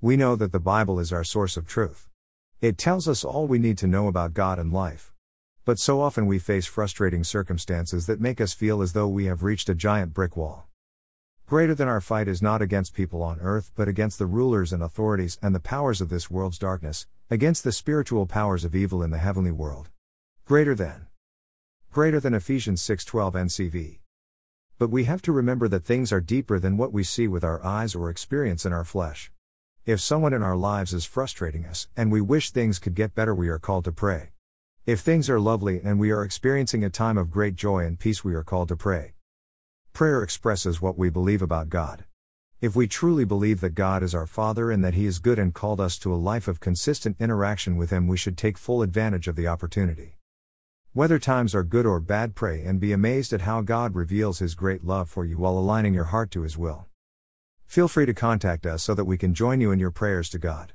We know that the Bible is our source of truth. It tells us all we need to know about God and life. But so often we face frustrating circumstances that make us feel as though we have reached a giant brick wall. Greater than our fight is not against people on earth, but against the rulers and authorities and the powers of this world's darkness, against the spiritual powers of evil in the heavenly world. Greater than. Greater than Ephesians 6:12 NCV. But we have to remember that things are deeper than what we see with our eyes or experience in our flesh. If someone in our lives is frustrating us, and we wish things could get better, we are called to pray. If things are lovely and we are experiencing a time of great joy and peace, we are called to pray. Prayer expresses what we believe about God. If we truly believe that God is our Father and that He is good and called us to a life of consistent interaction with Him, we should take full advantage of the opportunity. Whether times are good or bad, pray and be amazed at how God reveals His great love for you while aligning your heart to His will. Feel free to contact us so that we can join you in your prayers to God.